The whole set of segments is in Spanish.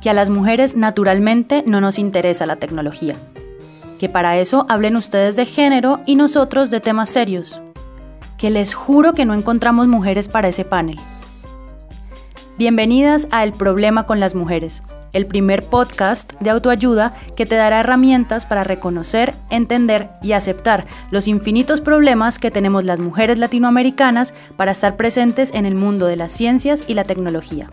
que a las mujeres naturalmente no nos interesa la tecnología, que para eso hablen ustedes de género y nosotros de temas serios, que les juro que no encontramos mujeres para ese panel. Bienvenidas a El problema con las mujeres, el primer podcast de autoayuda que te dará herramientas para reconocer, entender y aceptar los infinitos problemas que tenemos las mujeres latinoamericanas para estar presentes en el mundo de las ciencias y la tecnología.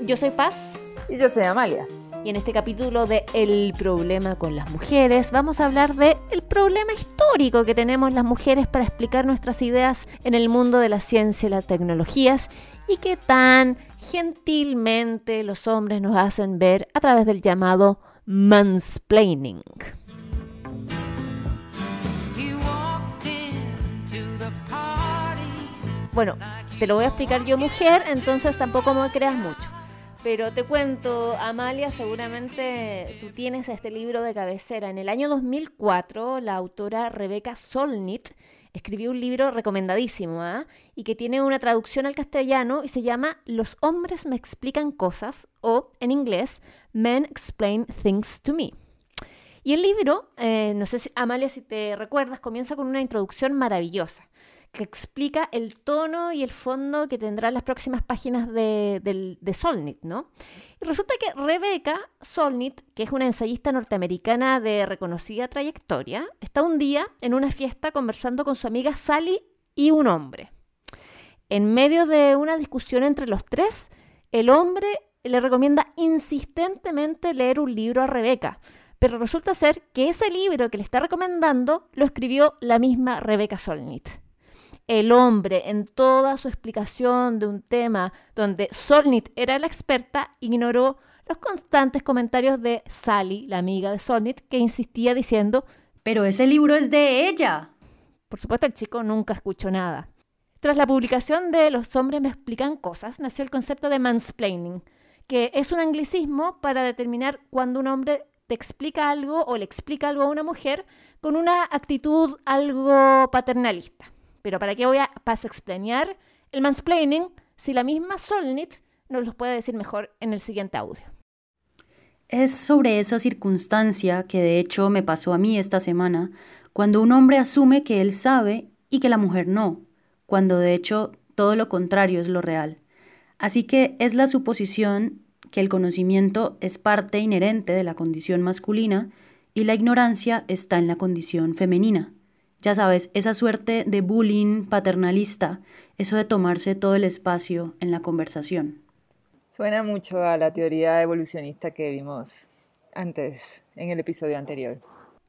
Yo soy Paz. Y yo soy Amalia. Y en este capítulo de El problema con las mujeres vamos a hablar de el problema histórico que tenemos las mujeres para explicar nuestras ideas en el mundo de la ciencia y las tecnologías y que tan gentilmente los hombres nos hacen ver a través del llamado mansplaining. Bueno, te lo voy a explicar yo mujer, entonces tampoco me creas mucho. Pero te cuento, Amalia, seguramente tú tienes este libro de cabecera. En el año 2004, la autora Rebecca Solnit escribió un libro recomendadísimo ¿ah? y que tiene una traducción al castellano y se llama Los hombres me explican cosas o en inglés Men Explain Things to Me. Y el libro, eh, no sé si, Amalia, si te recuerdas, comienza con una introducción maravillosa que explica el tono y el fondo que tendrán las próximas páginas de, Solnit, ¿no? Resulta que Rebecca Solnit, que es una ensayista norteamericana de reconocida trayectoria, está un día en una fiesta conversando con su amiga Sally y un hombre. En medio de una discusión entre los tres, el hombre le recomienda insistentemente leer un libro a Rebecca, pero resulta ser que ese libro que le está recomendando lo escribió la misma Rebecca Solnit el hombre en toda su explicación de un tema donde Solnit era la experta, ignoró los constantes comentarios de Sally, la amiga de Solnit, que insistía diciendo, pero ese libro es de ella. Por supuesto, el chico nunca escuchó nada. Tras la publicación de Los hombres me explican cosas, nació el concepto de mansplaining, que es un anglicismo para determinar cuando un hombre te explica algo o le explica algo a una mujer con una actitud algo paternalista. Pero ¿para qué voy a explanear el mansplaining si la misma Solnit nos lo puede decir mejor en el siguiente audio? Es sobre esa circunstancia que de hecho me pasó a mí esta semana, cuando un hombre asume que él sabe y que la mujer no, cuando de hecho todo lo contrario es lo real. Así que es la suposición que el conocimiento es parte inherente de la condición masculina y la ignorancia está en la condición femenina. Ya sabes, esa suerte de bullying paternalista, eso de tomarse todo el espacio en la conversación. Suena mucho a la teoría evolucionista que vimos antes, en el episodio anterior.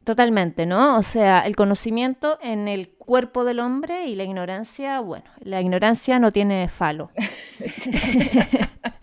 Totalmente, ¿no? O sea, el conocimiento en el cuerpo del hombre y la ignorancia, bueno, la ignorancia no tiene falo.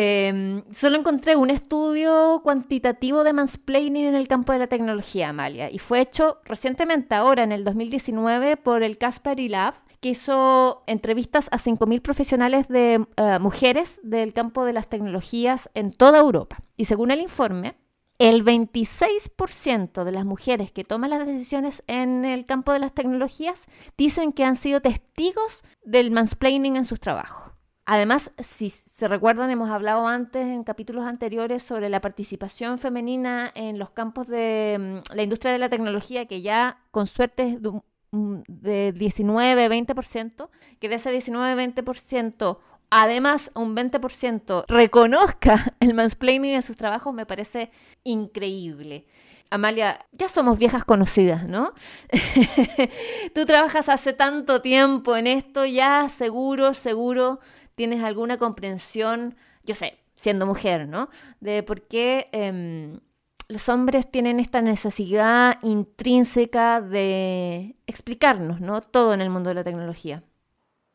Em, solo encontré un estudio cuantitativo de mansplaining en el campo de la tecnología, Amalia, y fue hecho recientemente, ahora en el 2019, por el Caspary Lab, que hizo entrevistas a 5.000 profesionales de eh, mujeres del campo de las tecnologías en toda Europa. Y según el informe, el 26% de las mujeres que toman las decisiones en el campo de las tecnologías dicen que han sido testigos del mansplaining en sus trabajos. Además, si se recuerdan, hemos hablado antes en capítulos anteriores sobre la participación femenina en los campos de mm, la industria de la tecnología, que ya con suerte es de, 19-20%, que de ese 19-20%, además un 20% reconozca el mansplaining en sus trabajos, me parece increíble. Amalia, ya somos viejas conocidas, ¿no? Tú trabajas hace tanto tiempo en esto, ya seguro, seguro tienes alguna comprensión, yo sé, siendo mujer, ¿no? De por qué em, los hombres tienen esta necesidad intrínseca de explicarnos, ¿no? Todo en el mundo de la tecnología.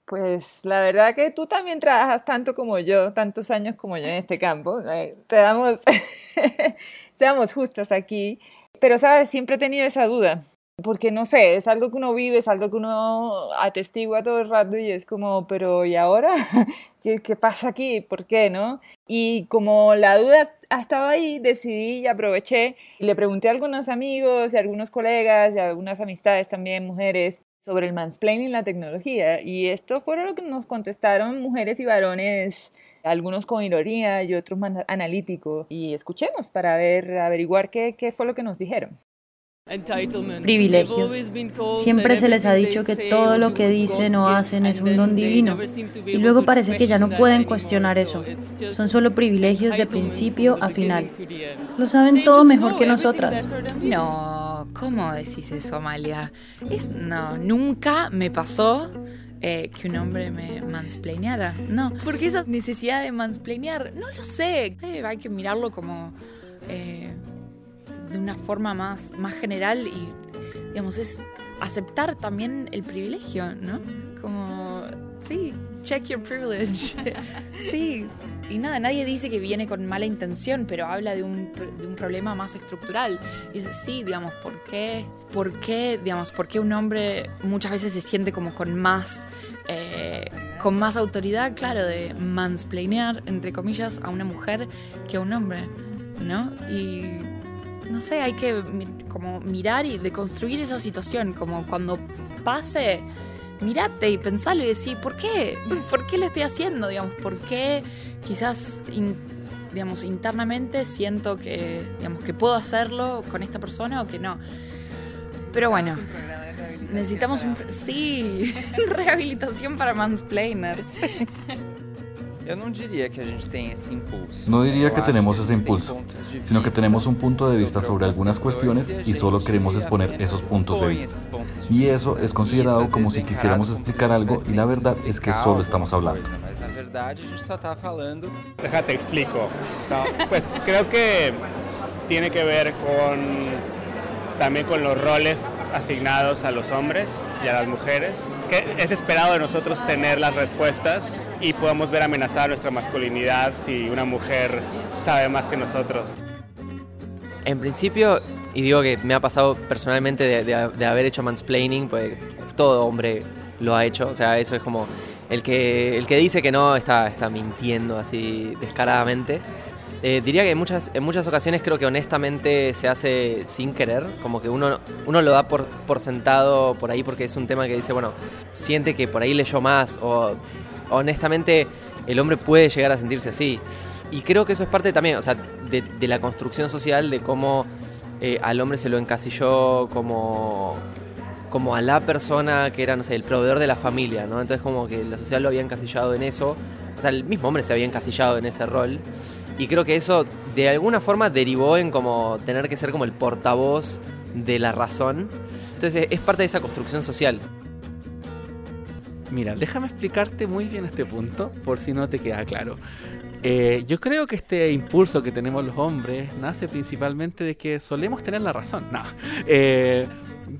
Pues la verdad que tú también trabajas tanto como yo, tantos años como yo en este campo. Eh, te damos, seamos justas aquí. Pero, ¿sabes? Siempre he tenido esa duda porque no sé, es algo que uno vive, es algo que uno atestigua todo el rato y es como, pero ¿y ahora? ¿Qué, pasa aquí? ¿Por qué? ¿No? Y como la duda ha estado ahí, decidí y aproveché y le pregunté a algunos amigos y a algunos colegas y a algunas amistades también, mujeres, sobre el mansplaining y la tecnología. Y esto fue lo que nos contestaron mujeres y varones, algunos con ironía y otros más analíticos. Y escuchemos para ver, averiguar qué, qué fue lo que nos dijeron. Privilegios. Siempre se les ha dicho que todo lo que dicen o hacen es un don divino y luego parece que ya no pueden cuestionar eso. Son solo privilegios de principio a final. Lo saben todo mejor que nosotras. No, ¿cómo decís eso, Amalia? Es, no, nunca me pasó eh, que un hombre me mansplaineara. No, porque esa necesidad de mansplainear, no lo sé. Eh, hay que mirarlo como... Eh, de una forma más, más general y, digamos, es aceptar también el privilegio, ¿no? Como, sí, check your privilege. sí, y nada, nadie dice que viene con mala intención, pero habla de un, de un problema más estructural. Y es sí, digamos, ¿por qué, por qué, digamos, por qué un hombre muchas veces se siente como con más... Eh, con más autoridad, claro, de mansplainear, entre comillas, a una mujer que a un hombre, ¿no? No sé, hay que como mirar y deconstruir esa situación, como cuando pase, mirate y pensalo y decir, ¿por qué? ¿Por qué lo estoy haciendo? Digamos, ¿por qué quizás digamos, internamente siento que, digamos, que puedo hacerlo con esta persona o que no? Pero bueno, necesitamos un... Sí, rehabilitación para mansplainers. no diría que a gente ese impulso. No diría que tenemos ese impulso, sino que tenemos un punto de vista sobre algunas cuestiones y solo queremos exponer esos puntos de vista. Y eso es considerado como si quisiéramos explicar algo y la verdad es que solo estamos hablando. Déjate explico. pues creo que tiene que ver con también con los roles asignados a los hombres y a las mujeres, que es esperado de nosotros tener las respuestas y podemos ver amenazada nuestra masculinidad si una mujer sabe más que nosotros. En principio, y digo que me ha pasado personalmente de, haber hecho mansplaining, pues todo hombre lo ha hecho, o sea, eso es como el que, el que dice que no está, está mintiendo así descaradamente. Eh, diría que en muchas, en muchas ocasiones creo que honestamente se hace sin querer, como que uno, uno lo da por, por sentado por ahí porque es un tema que dice, bueno, siente que por ahí leyó más o honestamente el hombre puede llegar a sentirse así. Y creo que eso es parte también, o sea, de, la construcción social, de cómo eh, al hombre se lo encasilló como, como a la persona que era, no sé, el proveedor de la familia, ¿no? Entonces como que la sociedad lo había encasillado en eso, o sea, el mismo hombre se había encasillado en ese rol. Y creo que eso de alguna forma derivó en como tener que ser como el portavoz de la razón. Entonces es parte de esa construcción social. Mira, déjame explicarte muy bien este punto, por si no te queda claro. Eh, yo creo que este impulso que tenemos los hombres nace principalmente de que solemos tener la razón. No. Eh,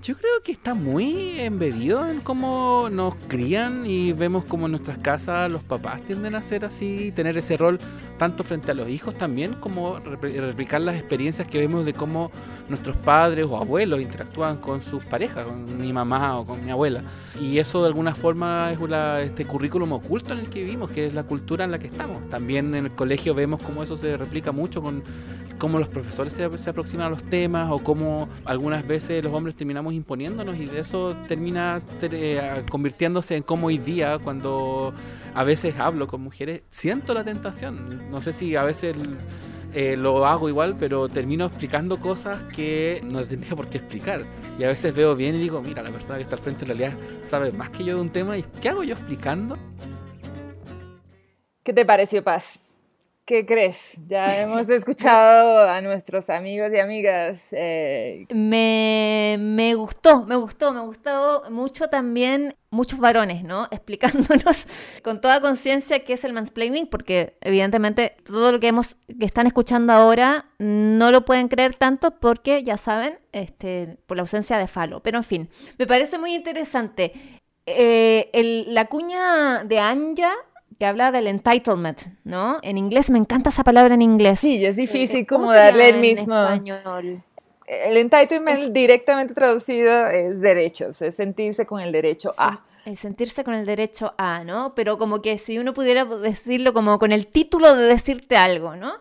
yo creo que está muy embebido en cómo nos crían y vemos como en nuestras casas los papás tienden a ser así, tener ese rol tanto frente a los hijos también como replicar las experiencias que vemos de cómo nuestros padres o abuelos interactúan con sus parejas, con mi mamá o con mi abuela. Y eso de alguna forma es este currículum oculto en el que vivimos, que es la cultura en la que estamos. También en el colegio vemos cómo eso se replica mucho con cómo los profesores se, se aproximan a los temas o cómo algunas veces los hombres terminamos imponiéndonos y de eso termina eh, convirtiéndose en como hoy día cuando a veces hablo con mujeres, siento la tentación. No sé si a veces eh, lo hago igual, pero termino explicando cosas que no tendría por qué explicar. Y a veces veo bien y digo, mira, la persona que está al frente en realidad sabe más que yo de un tema y ¿qué hago yo explicando? ¿Qué te pareció, Paz? ¿Qué crees? Ya hemos escuchado a nuestros amigos y amigas. Eh, me, me, gustó, me gustó, me gustó mucho también muchos varones, ¿no? Explicándonos con toda conciencia qué es el mansplaining, porque evidentemente todo lo que hemos, que están escuchando ahora no lo pueden creer tanto porque ya saben, este, por la ausencia de falo. Pero en fin, me parece muy interesante. Eh, la cuña de Anja que habla del entitlement, ¿no? En inglés, me encanta esa palabra en inglés. Sí, es difícil como darle el mismo. Español? El entitlement directamente traducido es derechos, es sentirse con el derecho a. Es sentirse con el derecho a, ¿no? Pero como que si uno pudiera decirlo como con el título de decirte algo, ¿no?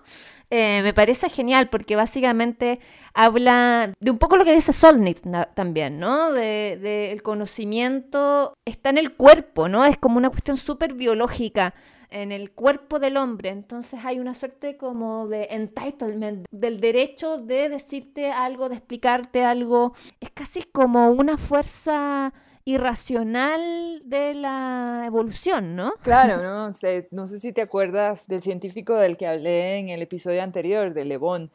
Eh, me parece genial porque básicamente habla de un poco lo que dice Solnit también, ¿no? De, el conocimiento está en el cuerpo, ¿no? Es como una cuestión súper biológica en el cuerpo del hombre. Entonces hay una suerte como de entitlement, del derecho de decirte algo, de explicarte algo. Es casi como una fuerza irracional de la evolución, ¿no? Claro, no, no sé si te acuerdas del científico del que hablé en el episodio anterior, de Le Bon,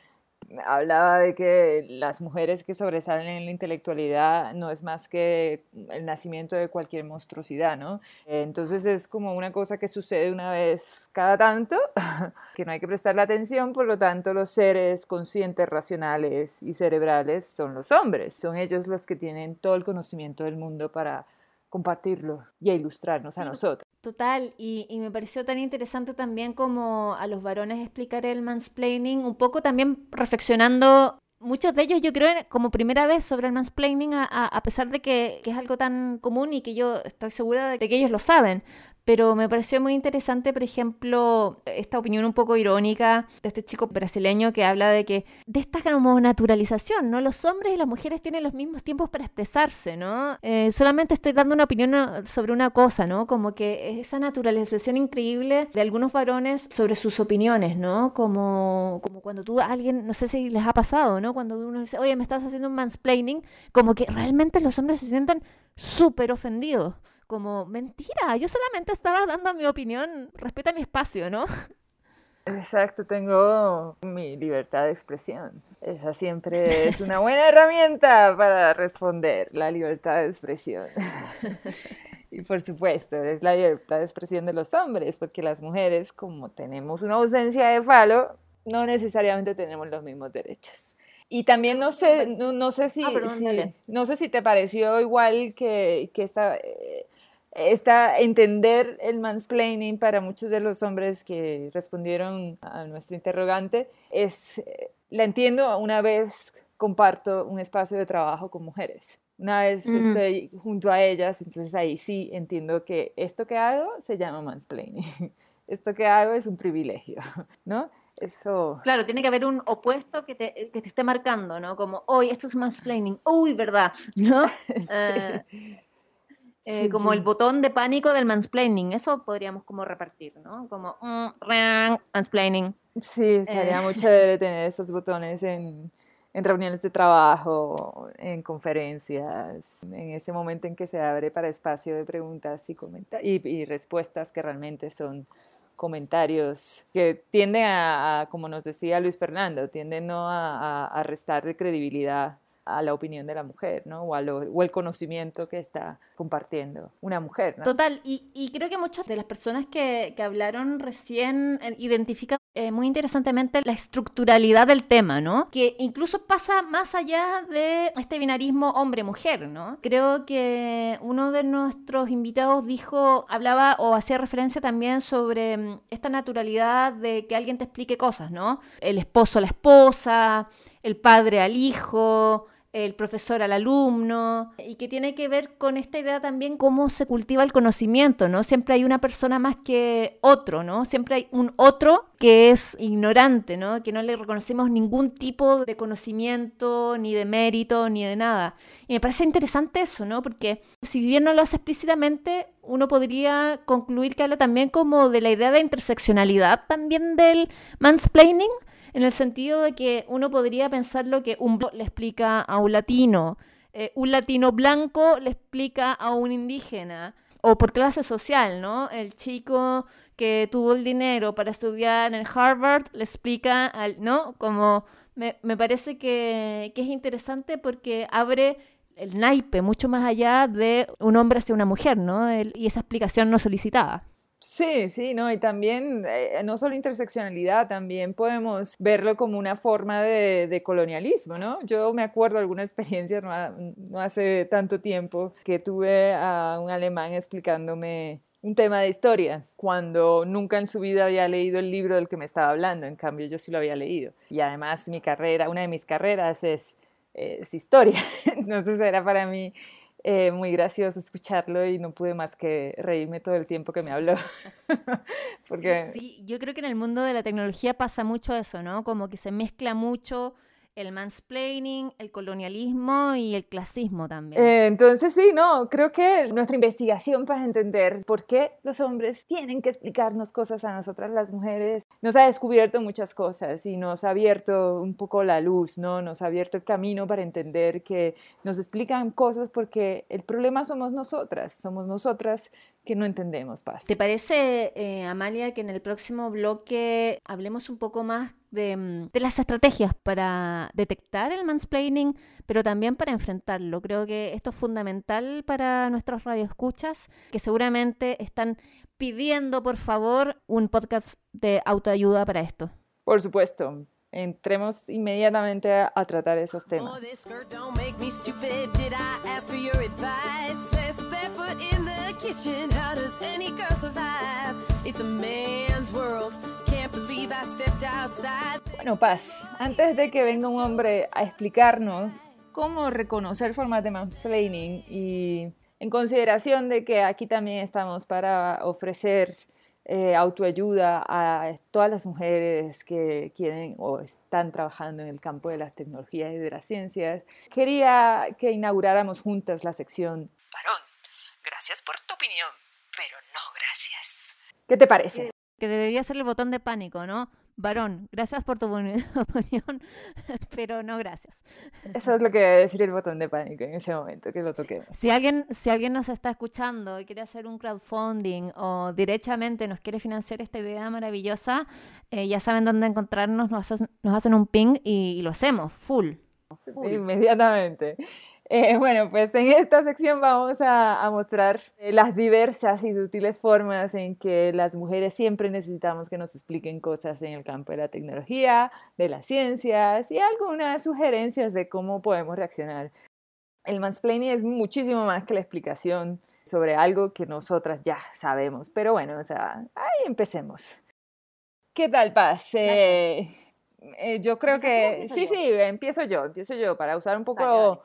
hablaba de que las mujeres que sobresalen en la intelectualidad no es más que el nacimiento de cualquier monstruosidad, ¿no? Entonces es como una cosa que sucede una vez cada tanto, que no hay que prestarle atención, por lo tanto los seres conscientes, racionales y cerebrales son los hombres, son ellos los que tienen todo el conocimiento del mundo para compartirlo y a ilustrarnos a nosotros. Total, y, me pareció tan interesante también como a los varones explicar el mansplaining, un poco también reflexionando, muchos de ellos yo creo como primera vez sobre el mansplaining, a, a pesar de que, que, es algo tan común y que yo estoy segura de que ellos lo saben, pero me pareció muy interesante, por ejemplo, esta opinión un poco irónica de este chico brasileño que habla de que de esta como naturalización, ¿no? Los hombres y las mujeres tienen los mismos tiempos para expresarse, ¿no? Eh, solamente estoy dando una opinión sobre una cosa, ¿no? Como que esa naturalización increíble de algunos varones sobre sus opiniones, ¿no? Como, como cuando tú a alguien, no sé si les ha pasado, ¿no? Cuando uno dice, oye, me estás haciendo un mansplaining, como que realmente los hombres se sienten súper ofendidos como, mentira, yo solamente estaba dando mi opinión, respeta mi espacio, ¿no? Exacto, tengo mi libertad de expresión. Esa siempre es una buena herramienta para responder, la libertad de expresión. y por supuesto, es la libertad de expresión de los hombres, porque las mujeres, como tenemos una ausencia de falo, no necesariamente tenemos los mismos derechos. Y también no sé, no, sé si, ah, no sé si te pareció igual que, que esta, eh, está entender el mansplaining para muchos de los hombres que respondieron a nuestro interrogante es la entiendo una vez comparto un espacio de trabajo con mujeres. Una vez estoy junto a ellas, entonces ahí sí entiendo que esto que hago se llama mansplaining. Esto que hago es un privilegio, ¿no? Eso. Claro, tiene que haber un opuesto que te, que te esté marcando, ¿no? Como, hoy esto es mansplaining, uy, ¿verdad? ¿No? sí. Ah. Eh, como el botón de pánico del mansplaining, eso podríamos como repartir, ¿no? Como mm, mansplaining. Sí, estaría muy chévere tener esos botones en, en reuniones de trabajo, en conferencias, en ese momento en que se abre para espacio de preguntas y, y, y respuestas que realmente son comentarios que tienden a, como nos decía Luis Fernando, tienden ¿no? a, a, a restar credibilidad a la opinión de la mujer, ¿no? O, o el conocimiento que está compartiendo una mujer, ¿no? Total, y, y creo que muchas de las personas que, que hablaron recién eh, identifican eh, muy interesantemente la estructuralidad del tema, ¿no? Que incluso pasa más allá de este binarismo hombre-mujer, ¿no? Creo que uno de nuestros invitados dijo, hablaba o hacía referencia también sobre mm, esta naturalidad de que alguien te explique cosas, ¿no? El esposo a la esposa, el padre al hijo, el profesor al alumno, y que tiene que ver con esta idea también cómo se cultiva el conocimiento, ¿no? Siempre hay una persona más que otro, ¿no? Siempre hay un otro que es ignorante, ¿no? Que no le reconocemos ningún tipo de conocimiento, ni de mérito, ni de nada. Y me parece interesante eso, ¿no? Porque si bien no lo hace explícitamente, uno podría concluir que habla también como de la idea de interseccionalidad también del mansplaining, en el sentido de que uno podría pensar lo que un le explica a un latino, eh, un latino blanco le explica a un indígena, o por clase social, ¿no? El chico que tuvo el dinero para estudiar en Harvard le explica al, ¿no? Como me, me parece que, que es interesante porque abre el naipe mucho más allá de un hombre hacia una mujer, ¿no? y esa explicación no solicitada. Sí, sí, no, y también, eh, no solo interseccionalidad, también podemos verlo como una forma de, colonialismo, ¿no? Yo me acuerdo alguna experiencia no, hace tanto tiempo que tuve a un alemán explicándome un tema de historia, cuando nunca en su vida había leído el libro del que me estaba hablando, en cambio yo sí lo había leído. Y además mi carrera, una de mis carreras es, es historia, entonces era para mí eh, muy gracioso escucharlo y no pude más que reírme todo el tiempo que me habló. Porque... Sí, yo creo que en el mundo de la tecnología pasa mucho eso, ¿no? Como que se mezcla mucho el mansplaining, el colonialismo y el clasismo también. Eh, entonces sí, no, creo que nuestra investigación para entender por qué los hombres tienen que explicarnos cosas a nosotras las mujeres nos ha descubierto muchas cosas y nos ha abierto un poco la luz, ¿no? Nos ha abierto el camino para entender que nos explican cosas porque el problema somos nosotras, somos nosotras que no entendemos, Paz. ¿Te parece, eh, Amalia, que en el próximo bloque hablemos un poco más de, mm, de, las estrategias para detectar el mansplaining, pero también para enfrentarlo? Creo que esto es fundamental para nuestros radioescuchas, que seguramente están pidiendo, por favor, un podcast de autoayuda para esto. Por supuesto. Entremos inmediatamente a, a tratar esos temas. Kitchen. How does any girl survive? It's a man's world. Can't believe I stepped outside. Bueno, Paz, antes de que venga un hombre a explicarnos cómo reconocer formas de mansplaining y en consideración de que aquí también estamos para ofrecer eh, autoayuda a todas las mujeres que quieren o están trabajando en el campo de las tecnologías y de las ciencias, quería que inauguráramos juntas la sección Varón, gracias por opinión, pero no gracias. ¿Qué te parece? Que debería ser el botón de pánico, ¿no? Varón, gracias por tu opinión, pero no gracias. Eso es lo que debe decir el botón de pánico en ese momento, que lo toquemos. Si, alguien, si alguien nos está escuchando y quiere hacer un crowdfunding o directamente nos quiere financiar esta idea maravillosa, eh, ya saben dónde encontrarnos, nos hacen, nos hacen un ping y, y lo hacemos, full. full. Inmediatamente. Eh, bueno, pues en esta sección vamos a, a, mostrar eh, las diversas y sutiles formas en que las mujeres siempre necesitamos que nos expliquen cosas en el campo de la tecnología, de las ciencias y algunas sugerencias de cómo podemos reaccionar. El mansplaining es muchísimo más que la explicación sobre algo que nosotras ya sabemos, pero bueno, o sea, ahí empecemos. ¿Qué tal, Paz? Eh, yo creo que... Sí, sí, empiezo yo, empiezo yo para usar un poco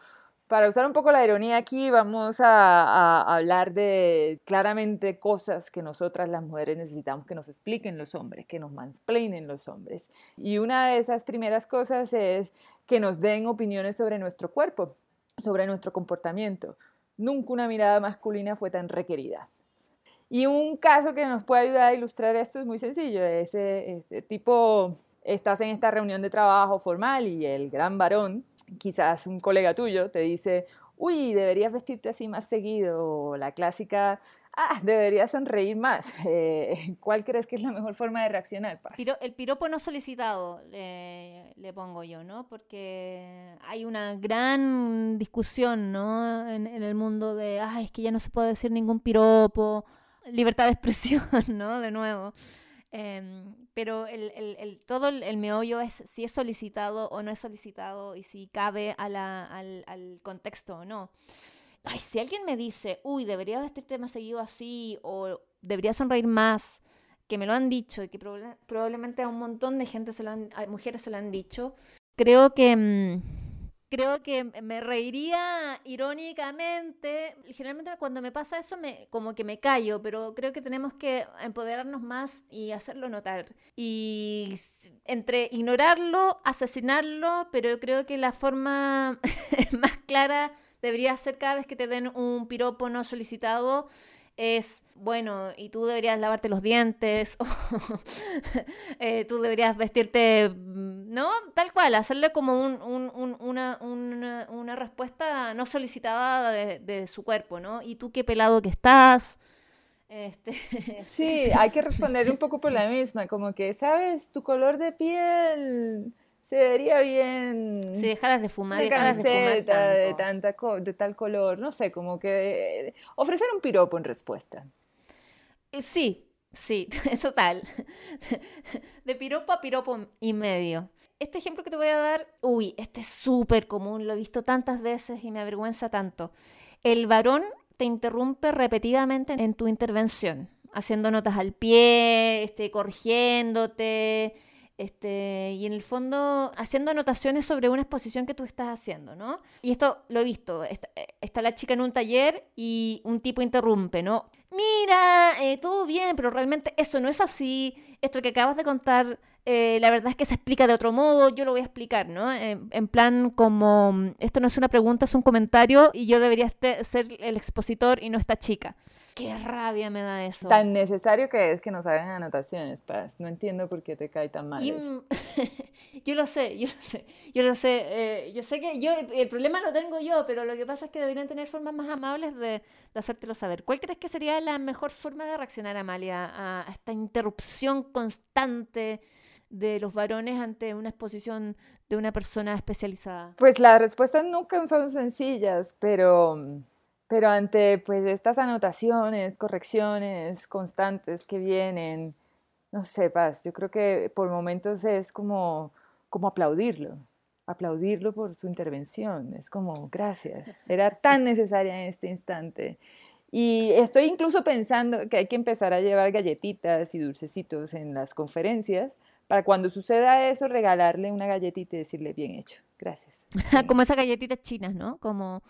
para usar un poco la ironía aquí, vamos a, hablar de claramente cosas que nosotras las mujeres necesitamos que nos expliquen los hombres, que nos mansplainen los hombres. Y una de esas primeras cosas es que nos den opiniones sobre nuestro cuerpo, sobre nuestro comportamiento. Nunca una mirada masculina fue tan requerida. Y un caso que nos puede ayudar a ilustrar esto es muy sencillo. Ese, ese tipo, estás en esta reunión de trabajo formal y el gran varón quizás un colega tuyo te dice, uy, deberías vestirte así más seguido, o la clásica, ah, deberías sonreír más. Eh, ¿Cuál crees que es la mejor forma de reaccionar? Piro, el piropo no solicitado, le, pongo yo, ¿no? Porque hay una gran discusión, ¿no? En, en el mundo de, ah, es que ya no se puede decir ningún piropo, libertad de expresión, ¿no? De nuevo. Eh, pero el, el, el, todo el, meollo es si es solicitado o no es solicitado y si cabe a la, al, al, contexto o no. Ay, si alguien me dice, uy, debería vestirte más seguido así o debería sonreír más, que me lo han dicho y que prob probablemente a un montón de gente, se lo han, a mujeres se lo han dicho, creo que... Mmm, creo que me reiría irónicamente. Generalmente cuando me pasa eso, me, como que me callo, pero creo que tenemos que empoderarnos más y hacerlo notar. Y entre ignorarlo, asesinarlo, pero creo que la forma más clara debería ser cada vez que te den un piropo no solicitado es, bueno, y tú deberías lavarte los dientes, o eh, tú deberías vestirte, ¿no? Tal cual, hacerle como un, un, una, una, una, respuesta no solicitada de, de, su cuerpo, ¿no? Y tú qué pelado que estás. Este... Sí, hay que responder un poco por la misma, como que, ¿sabes? Tu color de piel se vería bien. Si dejaras de fumar, de camiseta de, de, tanta de tal color, no sé, como que eh, ofrecer un piropo en respuesta. Eh, sí, sí, total. De piropo a piropo y medio. Este ejemplo que te voy a dar, uy, este es súper común, lo he visto tantas veces y me avergüenza tanto. El varón te interrumpe repetidamente en tu intervención, haciendo notas al pie, este, corrigiéndote, este, y en el fondo haciendo anotaciones sobre una exposición que tú estás haciendo, ¿no? Y esto lo he visto, está, eh, está la chica en un taller y un tipo interrumpe, ¿no? Mira, eh, todo bien, pero realmente eso no es así, esto que acabas de contar eh, la verdad es que se explica de otro modo, yo lo voy a explicar, ¿no? en plan como, esto no es una pregunta, es un comentario y yo debería este, ser el expositor y no esta chica. Qué rabia me da eso. Tan necesario que es que nos hagan anotaciones, Paz. No entiendo por qué te cae tan mal eso. yo lo sé, yo lo sé. Yo lo sé. Eh, yo sé que yo el problema lo tengo yo, pero lo que pasa es que deberían tener formas más amables de, de hacértelo saber. ¿Cuál crees que sería la mejor forma de reaccionar, Amalia, a esta interrupción constante? de los varones ante una exposición de una persona especializada? Pues las respuestas nunca son sencillas, pero, pero ante pues estas anotaciones, correcciones constantes que vienen, no sepas, yo creo que por momentos es como, como aplaudirlo, aplaudirlo por su intervención, es como gracias, era tan necesaria en este instante. Y estoy incluso pensando que hay que empezar a llevar galletitas y dulcecitos en las conferencias para cuando suceda eso, regalarle una galletita y decirle bien hecho. Gracias. como esas galletitas chinas, ¿no? Como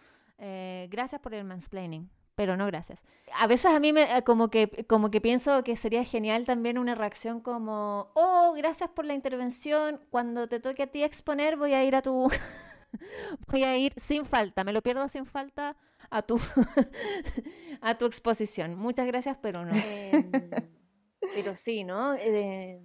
eh, gracias por el mansplaining pero no gracias. A veces a mí me, eh, como que como que pienso que sería genial también una reacción como, "Oh, gracias por la intervención. Cuando te toque a ti exponer, voy a ir a tu voy a ir sin falta, me lo pierdo sin falta a tu a tu exposición. Muchas gracias, pero no. Em, pero sí, ¿no? Eh,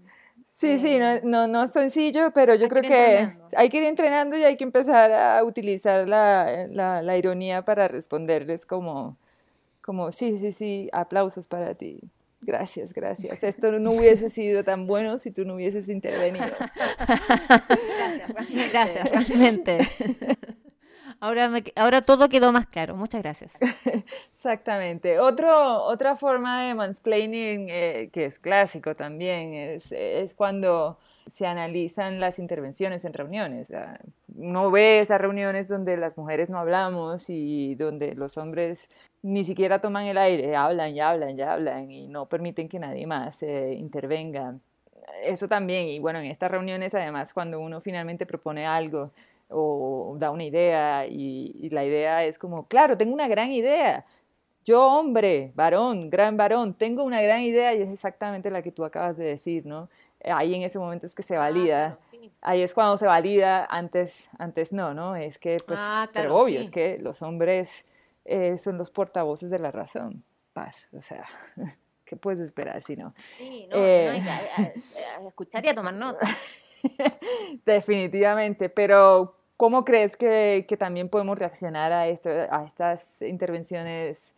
Sí, sí, no, no, no es sencillo, pero yo creo que hay que ir entrenando y hay que empezar a utilizar la, la, la, ironía para responderles como, como, sí, sí, sí, aplausos para ti. Gracias, gracias. Esto no hubiese sido tan bueno si tú no hubieses intervenido. gracias, gracias, realmente. Ahora, ahora todo quedó más claro. Muchas gracias. Exactamente. Otro, otra forma de mansplaining eh, que es clásico también es, es, cuando se analizan las intervenciones en reuniones. Uno ve esas reuniones donde las mujeres no hablamos y donde los hombres ni siquiera toman el aire, hablan y hablan y hablan y no permiten que nadie más eh, intervenga. Eso también, y bueno, en estas reuniones además cuando uno finalmente propone algo, o da una idea y, la idea es como, claro, tengo una gran idea. Yo, hombre, varón, gran varón, tengo una gran idea y es exactamente la que tú acabas de decir, ¿no? Ahí en ese momento es que se ah, valida. Ahí es cuando se valida, antes, antes no, ¿no? Es que, pues, ah, pero obvio, es que los hombres eh, son los portavoces de la razón. Paz, o sea, ¿qué puedes esperar si no? Sí, no, eh, hay que escuchar y a tomar nota. Definitivamente, pero ¿cómo crees que, que, también podemos reaccionar a, esto, a estas intervenciones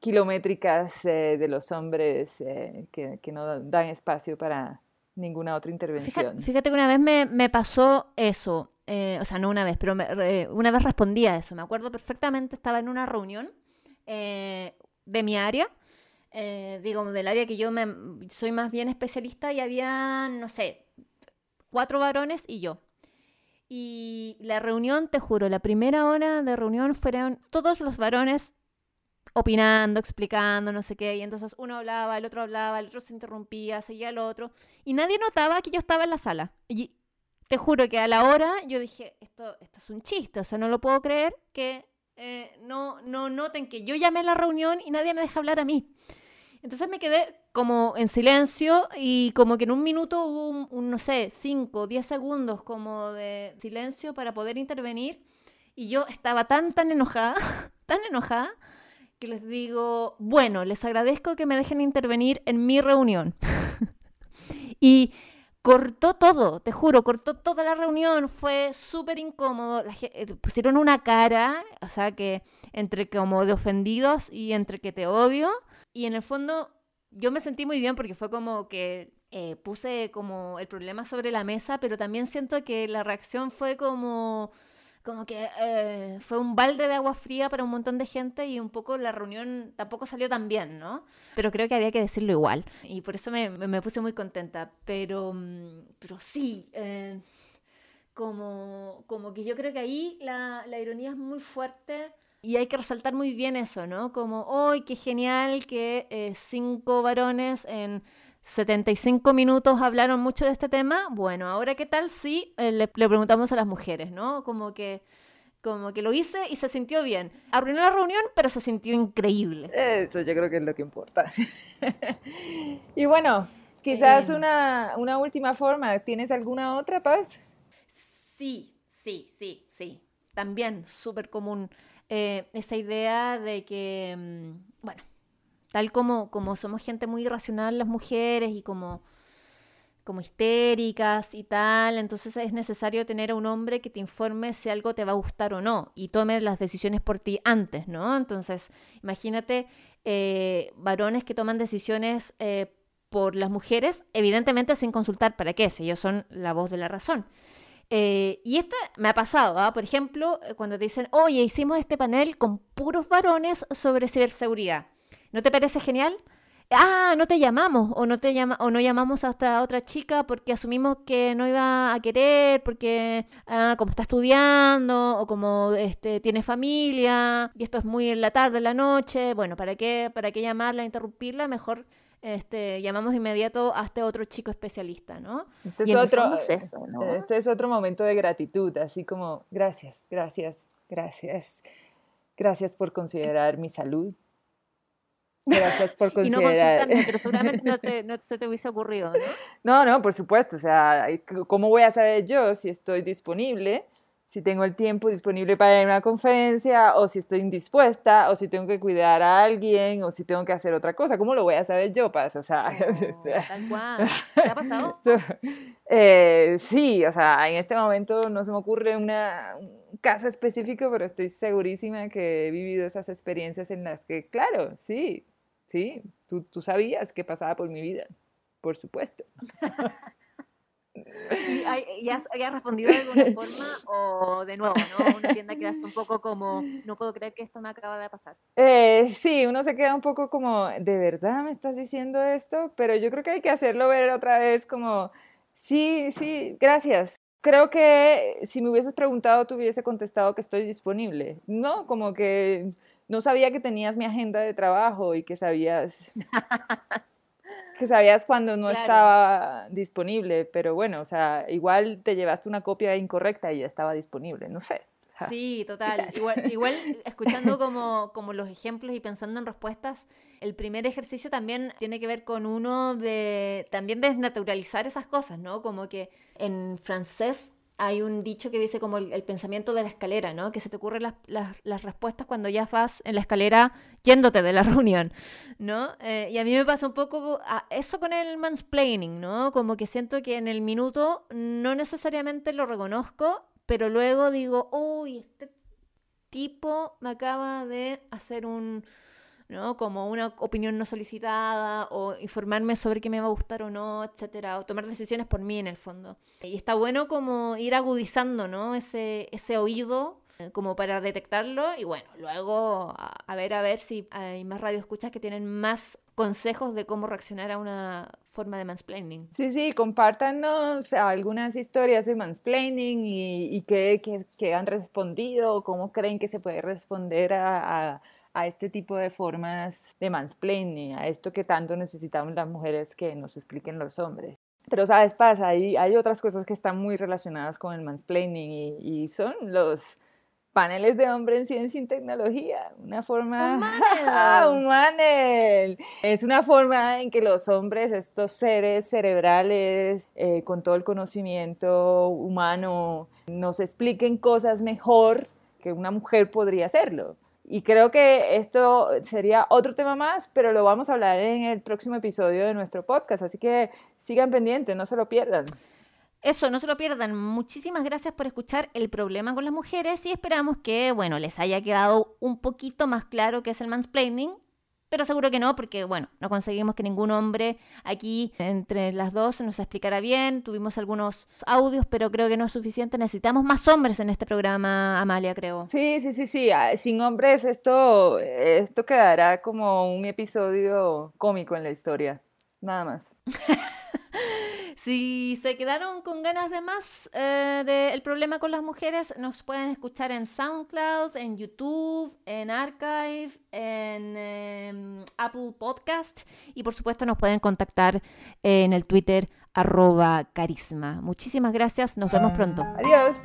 kilométricas eh, de los hombres eh, que, que, no dan espacio para ninguna otra intervención? Fíjate, que una vez me, me pasó eso, eh, o sea, no una vez, pero una vez respondí a eso, me acuerdo perfectamente, estaba en una reunión de mi área. digo, del área que yo me, soy más bien especialista y había, no sé, cuatro varones y yo. Y la reunión, te juro, la primera hora de reunión fueron todos los varones opinando, explicando, no sé qué, y entonces uno hablaba, el otro hablaba, el otro se interrumpía, seguía el otro, y nadie notaba que yo estaba en la sala. Y te juro que a la hora yo dije, esto, esto es un chiste, o sea, no lo puedo creer que eh, no, no noten que yo llamé a la reunión y nadie me deja hablar a mí. Entonces me quedé como en silencio y como que en un minuto hubo un, no sé, cinco, diez segundos como de silencio para poder intervenir. Y yo estaba tan, tan enojada, tan enojada, que les digo, bueno, les agradezco que me dejen intervenir en mi reunión. y cortó todo, te juro, cortó toda la reunión, fue súper incómodo, eh, pusieron una cara, o sea que entre como de ofendidos y entre que te odio, y en el fondo yo me sentí muy bien porque fue como que eh, puse como el problema sobre la mesa, pero también siento que la reacción fue como, como que eh, fue un balde de agua fría para un montón de gente y un poco la reunión tampoco salió tan bien, ¿no? Pero creo que había que decirlo igual y por eso me, me puse muy contenta, pero, mm, pero sí. Eh, como, como que yo creo que ahí la, la ironía es muy fuerte y hay que resaltar muy bien eso, ¿no? Como, ¡ay, qué genial que eh, cinco varones en 75 minutos hablaron mucho de este tema. Bueno, ahora qué tal si eh, le, le preguntamos a las mujeres, ¿no? Como que como que lo hice y se sintió bien. Arruinó la reunión, pero se sintió increíble. Eso yo creo que es lo que importa. y bueno, quizás una, una última forma. ¿Tienes alguna otra, Paz? Sí, sí, sí, sí. También súper común eh, esa idea de que, mm, bueno, tal como, como somos gente muy irracional las mujeres y como como histéricas y tal, entonces es necesario tener a un hombre que te informe si algo te va a gustar o no y tome las decisiones por ti antes, ¿no? Entonces, imagínate eh, varones que toman decisiones eh, por las mujeres, evidentemente sin consultar para qué, si ellos son la voz de la razón. Eh, y esto me ha pasado, ¿ah? por ejemplo, cuando te dicen, oye, hicimos este panel con puros varones sobre ciberseguridad. ¿No te parece genial? ah, no te llamamos o no te llama o no llamamos hasta otra chica porque asumimos que no iba a querer porque ah, como está estudiando o como este tiene familia y esto es muy en la tarde, en la noche, bueno, ¿para qué para qué llamarla, interrumpirla? Mejor este, llamamos de inmediato a este otro chico especialista, ¿no? Este es, otro, este es otro momento de gratitud, así como gracias, gracias, gracias, gracias por considerar mi salud, Gracias por considerar. y no pero seguramente no, te, no se te hubiese ocurrido, ¿no? No, no, por supuesto. O sea, ¿cómo voy a saber yo si estoy disponible? Si tengo el tiempo disponible para ir a una conferencia, o si estoy indispuesta, o si tengo que cuidar a alguien, o si tengo que hacer otra cosa. ¿Cómo lo voy a saber yo, Paz? O sea, tal cual. ¿Qué ha pasado? Eh, sí, o sea, en este momento no se me ocurre una, un caso específico, pero estoy segurísima que he vivido esas experiencias en las que, claro, sí, Sí, tú, tú sabías que pasaba por mi vida, por supuesto. ¿Y has, respondido de alguna forma o de nuevo, ¿no? Una tienda quedaste un poco como, no puedo creer que esto me acaba de pasar. Eh, sí, uno se queda un poco como, ¿de verdad me estás diciendo esto? Pero yo creo que hay que hacerlo ver otra vez como, sí, sí, gracias. Creo que si me hubieses preguntado, te hubiese contestado que estoy disponible, ¿no? Como que no sabía que tenías mi agenda de trabajo y que sabías que sabías cuando no estaba disponible, pero bueno, o sea, igual te llevaste una copia incorrecta y ya estaba disponible, no sé. Sí, total. Igual, igual, escuchando como, como los ejemplos y pensando en respuestas, el primer ejercicio también tiene que ver con uno de también desnaturalizar esas cosas, ¿no? Como que en francés hay un dicho que dice como el, pensamiento de la escalera, ¿no? Que se te ocurren las, las, respuestas cuando ya vas en la escalera yéndote de la reunión, ¿no? Eh, y a mí me pasa un poco eso con el mansplaining, ¿no? Como que siento que en el minuto no necesariamente lo reconozco, pero luego digo, uy, este tipo me acaba de hacer un ¿no? Como una opinión no solicitada o informarme sobre qué me va a gustar o no, etcétera, o tomar decisiones por mí en el fondo. Y está bueno como ir agudizando, ¿no? Ese, ese oído eh, como para detectarlo y bueno, luego a, ver a ver si hay más radioescuchas que tienen más consejos de cómo reaccionar a una forma de mansplaining. Sí, sí, compártanos algunas historias de mansplaining y, y qué, han respondido, cómo creen que se puede responder a este tipo de formas de mansplaining, a esto que tanto necesitamos las mujeres que nos expliquen los hombres. Pero sabes, pasa, hay, hay otras cosas que están muy relacionadas con el mansplaining y, y son los paneles de hombre en ciencia y tecnología, una forma... ¡Un manel! Es una forma en que los hombres, estos seres cerebrales eh, con todo el conocimiento humano, nos expliquen cosas mejor que una mujer podría hacerlo. Y creo que esto sería otro tema más, pero lo vamos a hablar en el próximo episodio de nuestro podcast. Así que sigan pendientes, no se lo pierdan. Eso, no se lo pierdan. Muchísimas gracias por escuchar el problema con las mujeres y esperamos que, bueno, les haya quedado un poquito más claro qué es el mansplaining pero seguro que no, porque bueno, no conseguimos que ningún hombre aquí entre las dos nos explicara bien. Tuvimos algunos audios, pero creo que no es suficiente. Necesitamos más hombres en este programa, Amalia, creo. Sí, sí, sí, sí. Ah, sin hombres esto, esto quedará como un episodio cómico en la historia. Nada más. Si se quedaron con ganas de más eh, del problema con las mujeres, nos pueden escuchar en SoundCloud, en YouTube, en Archive, en em, Apple Podcast y por supuesto nos pueden contactar en el Twitter arroba carisma. Muchísimas gracias, nos vemos pronto. Adiós.